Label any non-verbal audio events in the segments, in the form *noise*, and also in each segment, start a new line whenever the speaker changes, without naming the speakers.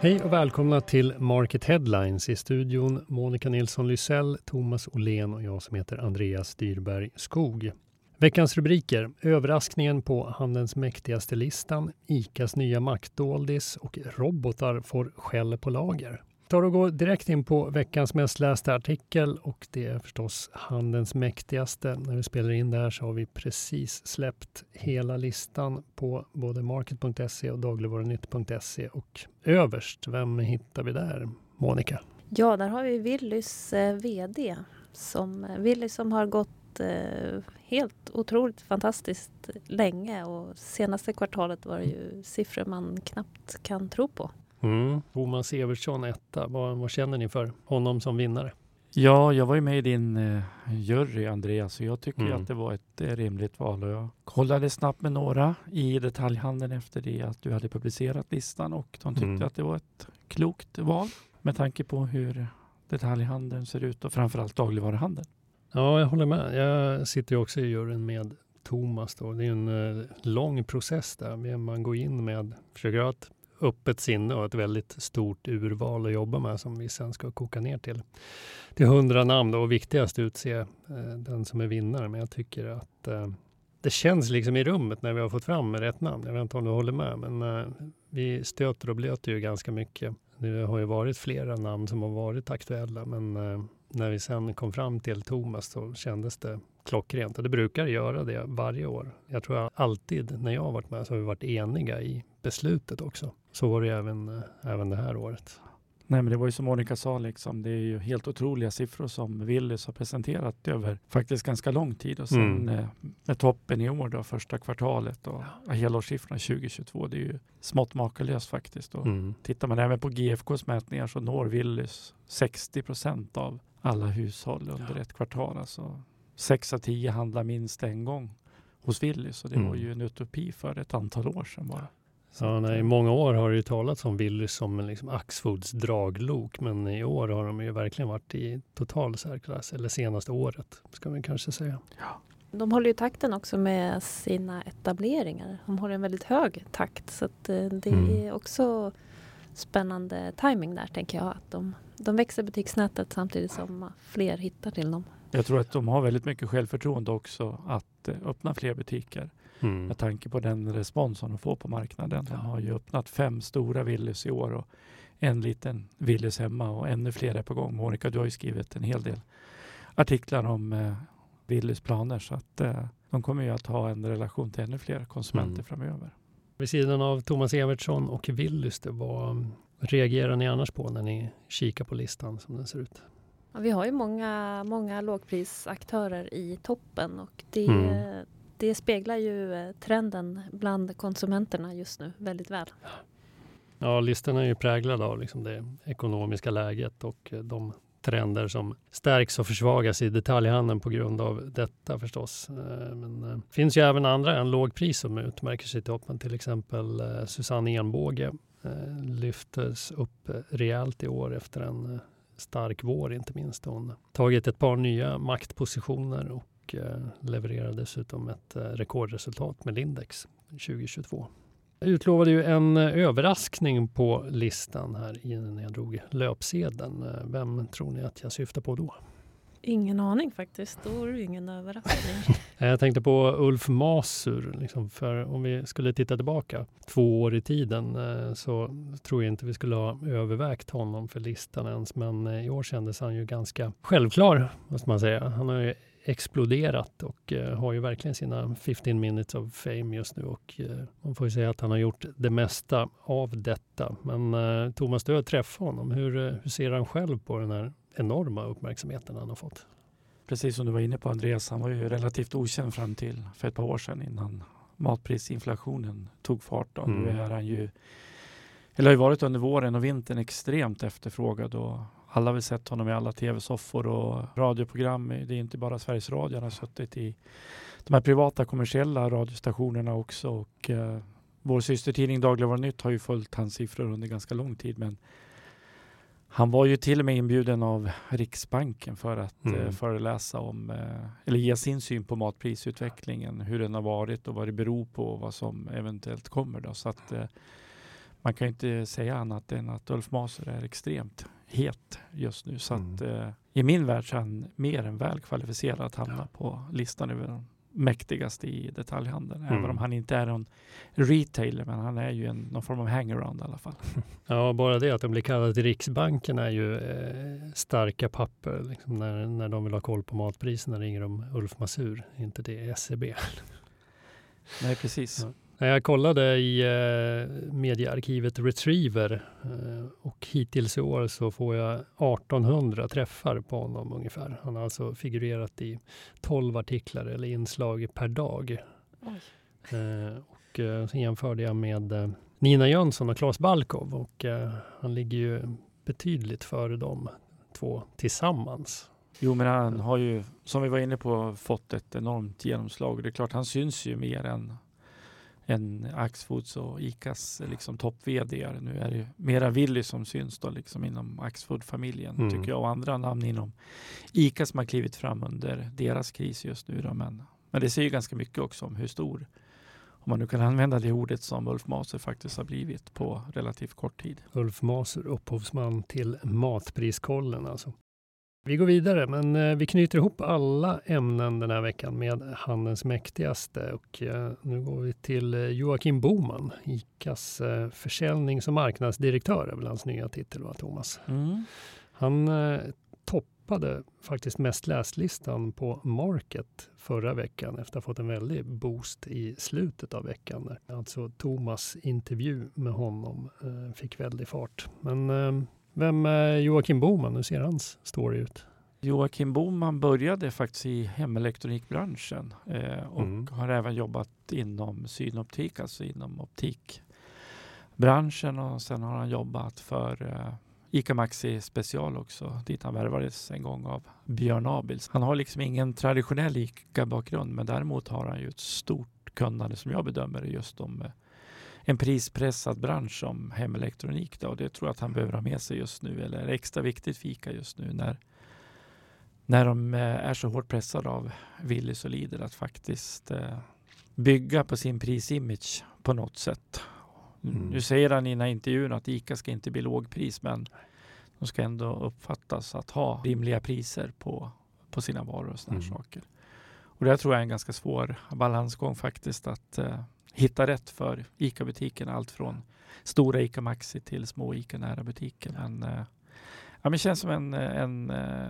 Hej och välkomna till Market Headlines i studion Monica Nilsson Lysell, Thomas Olén och jag som heter Andreas Dyrberg Skog. Veckans rubriker. Överraskningen på handelns mäktigaste listan, ICAs nya maktdoldis och robotar får skäll på lager tar och går direkt in på veckans mest lästa artikel och det är förstås handelns mäktigaste. När vi spelar in det här så har vi precis släppt hela listan på både market.se och dagligvarunytt.se och överst, vem hittar vi där? Monica?
Ja, där har vi Willys eh, VD som eh, Willys som har gått eh, helt otroligt fantastiskt länge och senaste kvartalet var det ju siffror man knappt kan tro på.
Mm. Thomas Evertsson etta. Vad, vad, känner ni för honom som vinnare?
Ja, jag var ju med i din eh, jury Andreas och jag tycker mm. att det var ett eh, rimligt val och jag kollade snabbt med några i detaljhandeln efter det att du hade publicerat listan och de tyckte mm. att det var ett klokt val med tanke på hur detaljhandeln ser ut och framförallt dagligvaruhandeln.
Ja, jag håller med. Jag sitter ju också i juryn med Thomas. Då. Det är en uh, lång process där. Man går in med, försöker ha ett öppet sinne och ett väldigt stort urval att jobba med som vi sen ska koka ner till, Det är hundra namn och viktigast utse eh, den som är vinnare. Men jag tycker att eh, det känns liksom i rummet när vi har fått fram rätt namn. Jag vet inte om du håller med, men eh, vi stöter och blöter ju ganska mycket. Det har ju varit flera namn som har varit aktuella, men eh, när vi sen kom fram till Thomas så kändes det klockrent. Och det brukar göra det varje år. Jag tror alltid när jag har varit med så har vi varit eniga i beslutet också. Så var det även, eh, även det här året.
Nej, men det var ju som Monica sa, liksom, det är ju helt otroliga siffror som Willys har presenterat över faktiskt ganska lång tid. Och sen mm. eh, med toppen i år, då, första kvartalet och ja. helårssiffrorna 2022, det är ju smått makalöst faktiskt. Och mm. Tittar man även på GFKs mätningar så når Willys 60 procent av alla hushåll under ja. ett kvartal. Alltså, sex av tio handlar minst en gång hos Willys och det mm. var ju en utopi för ett antal år sedan bara.
Ja, nej, I många år har det ju talats om Willys som en liksom Axfoods draglok, men i år har de ju verkligen varit i total särklass, eller senaste året ska man kanske säga. Ja.
De håller ju takten också med sina etableringar. De håller en väldigt hög takt så att eh, det mm. är också spännande timing där tänker jag. Att de, de växer butiksnätet samtidigt som fler hittar till dem.
Jag tror att de har väldigt mycket självförtroende också att eh, öppna fler butiker. Mm. Med tanke på den respons som de får på marknaden. De har ju öppnat fem stora Willys i år och en liten Willys hemma och ännu fler är på gång. Monica, du har ju skrivit en hel del artiklar om eh, Willys planer så att eh, de kommer ju att ha en relation till ännu fler konsumenter mm. framöver.
Vid sidan av Thomas Evertsson och Willys, vad reagerar ni annars på när ni kikar på listan som den ser ut?
Ja, vi har ju många, många lågprisaktörer i toppen och det, mm det speglar ju eh, trenden bland konsumenterna just nu väldigt väl.
Ja, listan är ju präglad av liksom det ekonomiska läget och eh, de trender som stärks och försvagas i detaljhandeln på grund av detta förstås. Eh, men det finns ju även andra än lågpris som utmärker sig i toppen. Till exempel Susanne Enbåge lyftes upp rejält i år efter en stark vår inte minst. Hon tagit ett par nya maktpositioner och och eh, levererar dessutom ett eh, rekordresultat med Lindex 2022. Jag utlovade ju en eh, överraskning på listan här innan jag drog löpsedeln. Vem tror ni att jag syftar på då?
Ingen aning faktiskt. Då är det ingen överraskning. *laughs* *laughs*
jag tänkte på Ulf Masur. Liksom, för om vi skulle titta tillbaka två år i tiden så tror jag inte vi skulle ha övervägt honom för listan ens. Men i år kändes han ju ganska självklar, måste man säga. Han har ju exploderat och eh, har ju verkligen sina 15 minutes of fame just nu och eh, man får ju säga att han har gjort det mesta av detta. Men eh, Thomas, du har träffat honom. Hur, hur ser han själv på den här enorma uppmärksamheten han har fått?
Precis som du var inne på Andreas, han var ju relativt okänd fram till för ett par år sedan innan matprisinflationen tog fart. Mm. Nu är han ju, eller har ju varit under våren och vintern extremt efterfrågad och alla har väl sett honom i alla tv-soffor och radioprogram. Det är inte bara Sveriges Radio. Han har suttit i de här privata kommersiella radiostationerna också. Och, eh, vår systertidning Dagligvarunytt har ju följt hans siffror under ganska lång tid. Men han var ju till och med inbjuden av Riksbanken för att mm. eh, föreläsa om, eh, eller ge sin syn på matprisutvecklingen, hur den har varit och vad det beror på och vad som eventuellt kommer. Då. Så att, eh, man kan ju inte säga annat än att Ulf Maser är extremt het just nu. Så
Mm.
att eh, i min värld så är han mer än väl kvalificerad att hamna
Ja.
på listan över de mäktigaste i detaljhandeln.
Mm.
Även om han inte är någon retailer, men han är ju en, någon form av hangaround i alla fall. *laughs*
Ja, bara det att de blir kallade till Riksbanken är ju eh, starka papper. Liksom när, när de vill ha koll på matpriserna ringer de Ulf Masur, inte till SEB.
Nej, precis.
Ja. Nej, Jag kollade i eh, mediearkivet Retriever eh, och hittills i år så får jag 1800 träffar på honom ungefär. Han har alltså figurerat i 12 artiklar eller inslag per dag.
Oj.
Eh, och eh, så jämförde jag med Nina Jönsson och Claes Balkov och han ligger ju betydligt före dem två tillsammans.
Jo, men han har ju, som vi var inne på, fått ett enormt genomslag. Det är klart, han syns ju mer än, än Axfoods och Icas liksom, topp-vd. Nu är det mera Willy som syns då, liksom inom Axfood-familjen,
Mm.
tycker jag. Och andra namn inom Ica som har klivit fram under deras kris just nu. Då. Men, men det säger ju ganska mycket också om hur stor, om man nu kan använda det ordet som Ulf Maser faktiskt har blivit på relativt kort tid.
Ulf Maser, upphovsman till Matpriskollen alltså. Vi går vidare, men eh, vi knyter ihop alla ämnen den här veckan med handelns mäktigaste. Och eh, nu går vi till eh, Joakim Boman, ICAs försäljnings och marknadsdirektör, är väl hans nya titel, va, Thomas? Han eh, toppade faktiskt mest läslistan på Market förra veckan efter att ha fått en väldig boost i slutet av veckan. Där. Alltså Thomas intervju med honom fick väldig fart. Men vem är Joakim Boman? Hur ser hans story ut?
Joakim Boman började faktiskt i hemelektronikbranschen eh, och
Mm.
har även jobbat inom synoptik, alltså inom optikbranschen och sen har han jobbat för eh, ICA Maxi Special också, dit han värvades en gång av Björn Abels. Han har liksom ingen traditionell ICA-bakgrund, men däremot har han ju ett stort kunnande som jag bedömer det just om eh, en prispressad bransch som hemelektronik. Då. Och det tror jag att han behöver ha med sig just nu, eller är extra viktigt för ICA just nu när när de eh, är så hårt pressade av Willys och Lidl att faktiskt eh, bygga på sin prisimage på något sätt.
Mm.
Nu säger han i den här intervjun att ICA ska inte bli lågpris men de ska ändå uppfattas att ha rimliga priser på, på sina varor och sådana
Mm.
saker. Och det tror jag är en ganska svår balansgång faktiskt att eh, hitta rätt för ICA-butikerna. Allt från stora ICA Maxi till små ICA nära butiker. Men, eh, ja, men känns som en, en eh,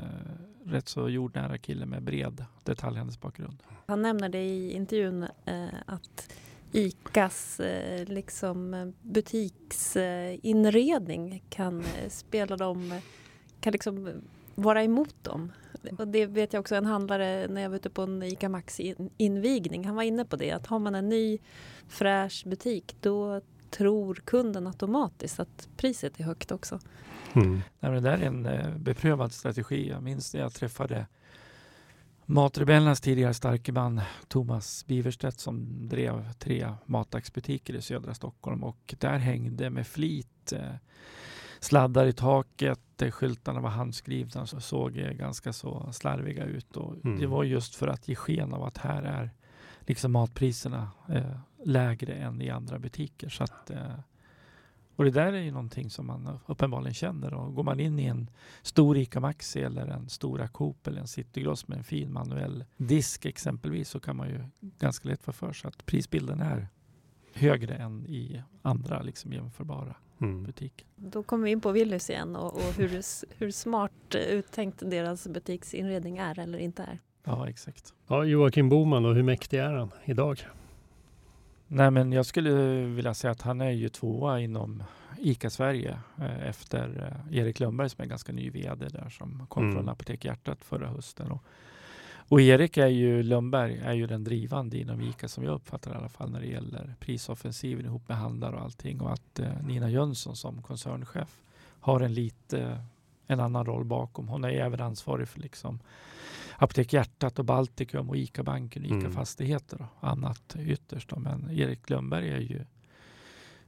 rätt så jordnära kille med bred detaljhandelsbakgrund.
Han nämner det i intervjun eh, att ICAs eh, liksom, eh, butiksinredning kan eh, spela dem, kan liksom eh, vara emot dem. Och det vet jag också en handlare när jag var ute på en ICA Maxi-invigning. Han var inne på det att har man en ny fräsch butik då tror kunden automatiskt att priset är högt också.
Mm.
Nej, men det där är en eh, beprövad strategi. Jag minns när jag träffade Matrebellernas tidigare starke man Thomas Biverstedt som drev tre matdagsbutiker i södra Stockholm och där hängde med flit eh, sladdar i taket, eh, skyltarna var handskrivna och såg ganska så slarviga ut. Och
Mm.
Det var just för att ge sken av att här är liksom matpriserna eh, lägre än i andra butiker. Så att, eh, och det där är ju någonting som man uppenbarligen känner. Och går man in i en stor ICA Maxi eller en stora Coop eller en Citygross med en fin manuell disk exempelvis så kan man ju ganska lätt få för sig att prisbilden är högre än i andra liksom jämförbara
Mm.
butiker.
Då kommer vi in på Willys igen och, och hur, hur smart eh, uttänkt deras butiksinredning är eller inte är.
Ja, exakt.
Ja, Joakim Boman och hur mäktig är han idag?
Nej, men jag skulle vilja säga att han är ju tvåa inom ICA Sverige eh, efter eh, Erik Lundberg som är ganska ny VD där som kom
Mm.
från Apotek Hjärtat förra hösten. Och, och Erik är ju, Lundberg är ju den drivande inom ICA som jag uppfattar i alla fall när det gäller prisoffensiven ihop med handlare och allting och att eh, Nina Jönsson som koncernchef har en lite en annan roll bakom. Hon är även ansvarig för liksom Apotek Hjärtat och Baltikum och ICA-banken och
Mm.
ICA-fastigheter och annat ytterst. Men Erik Lundberg är ju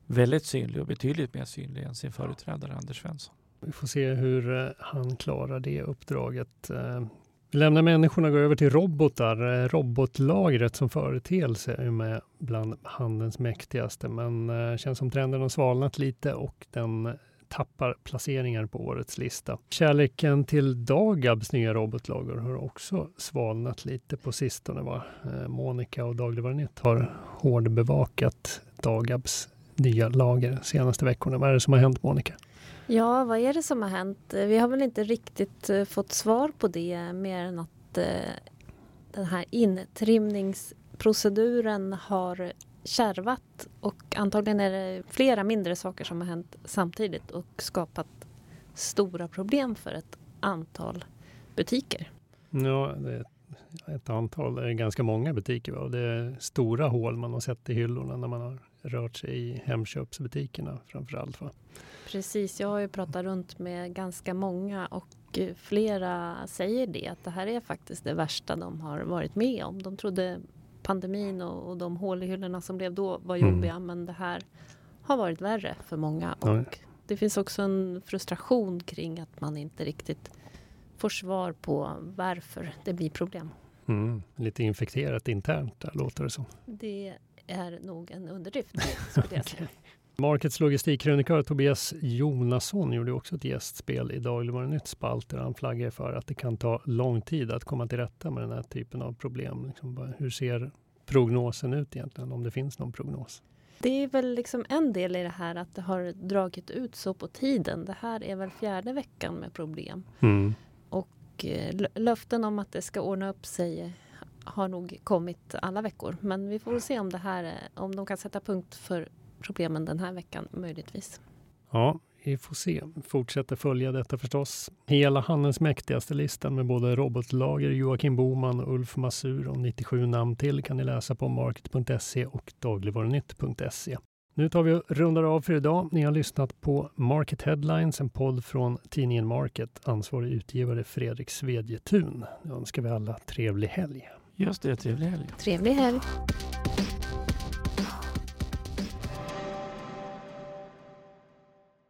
väldigt synlig och betydligt mer synlig än sin företrädare Anders Svensson.
Vi får se hur eh, han klarar det uppdraget. Vi lämnar människorna och går över till robotar. Eh, robotlagret som företeelse är med bland handelns mäktigaste, men eh, känns som trenden har svalnat lite och den eh, tappar placeringar på årets lista. Kärleken till Dagabs nya robotlager har också svalnat lite på sistone. Va? Monica och Dagligvarunytt har hårdbevakat Dagabs nya lager de senaste veckorna. Vad är det som har hänt Monica?
Ja, vad är det som har hänt? Vi har väl inte riktigt eh, fått svar på det mer än att eh, den här intrimningsproceduren har kärvat och antagligen är det flera mindre saker som har hänt samtidigt och skapat stora problem för ett antal butiker.
Ja, det är ett antal, det är ganska många butiker och det är stora hål man har sett i hyllorna när man har rört sig i Hemköpsbutikerna framför allt. Va?
Precis, jag har ju pratat runt med ganska många och flera säger det att det här är faktiskt det värsta de har varit med om. De trodde pandemin och, och de hål i hyllorna som blev då var mm. jobbiga mm. men det här har varit värre för många. Och det finns också en frustration kring att man inte riktigt får svar på varför det blir problem.
Mm, lite infekterat internt där låter det som.
Det är nog en underdrift skulle jag *laughs* säga.
Markets logistikkrönikör Tobias Jonasson gjorde också ett gästspel i Dagligvarunytt spalt där han flaggar för att det kan ta lång tid att komma till rätta med den här typen av problem. Liksom, hur ser prognosen ut egentligen, om det finns någon prognos?
Det är väl liksom en del i det här att det har dragit ut så på tiden. Det här är väl fjärde veckan med problem. Mm. Och eh, löften om att det ska ordna upp sig har nog kommit alla veckor. Men vi får se om det här, eh, om de kan sätta punkt för problemen den här veckan möjligtvis.
Ja, vi får se. Fortsätter följa detta förstås. Hela handelns mäktigaste listan med både Robotlager, Joakim Boman och Ulf Masur och 97 namn till kan ni läsa på market.se och dagligvarunytt.se. Nu tar vi och rundar av för idag. Ni har lyssnat på Market Headlines, en podd från tidningen Market. Ansvarig utgivare Fredrik Svedjetun. Nu önskar vi alla trevlig helg.
Just det, trevlig helg.
Trevlig helg.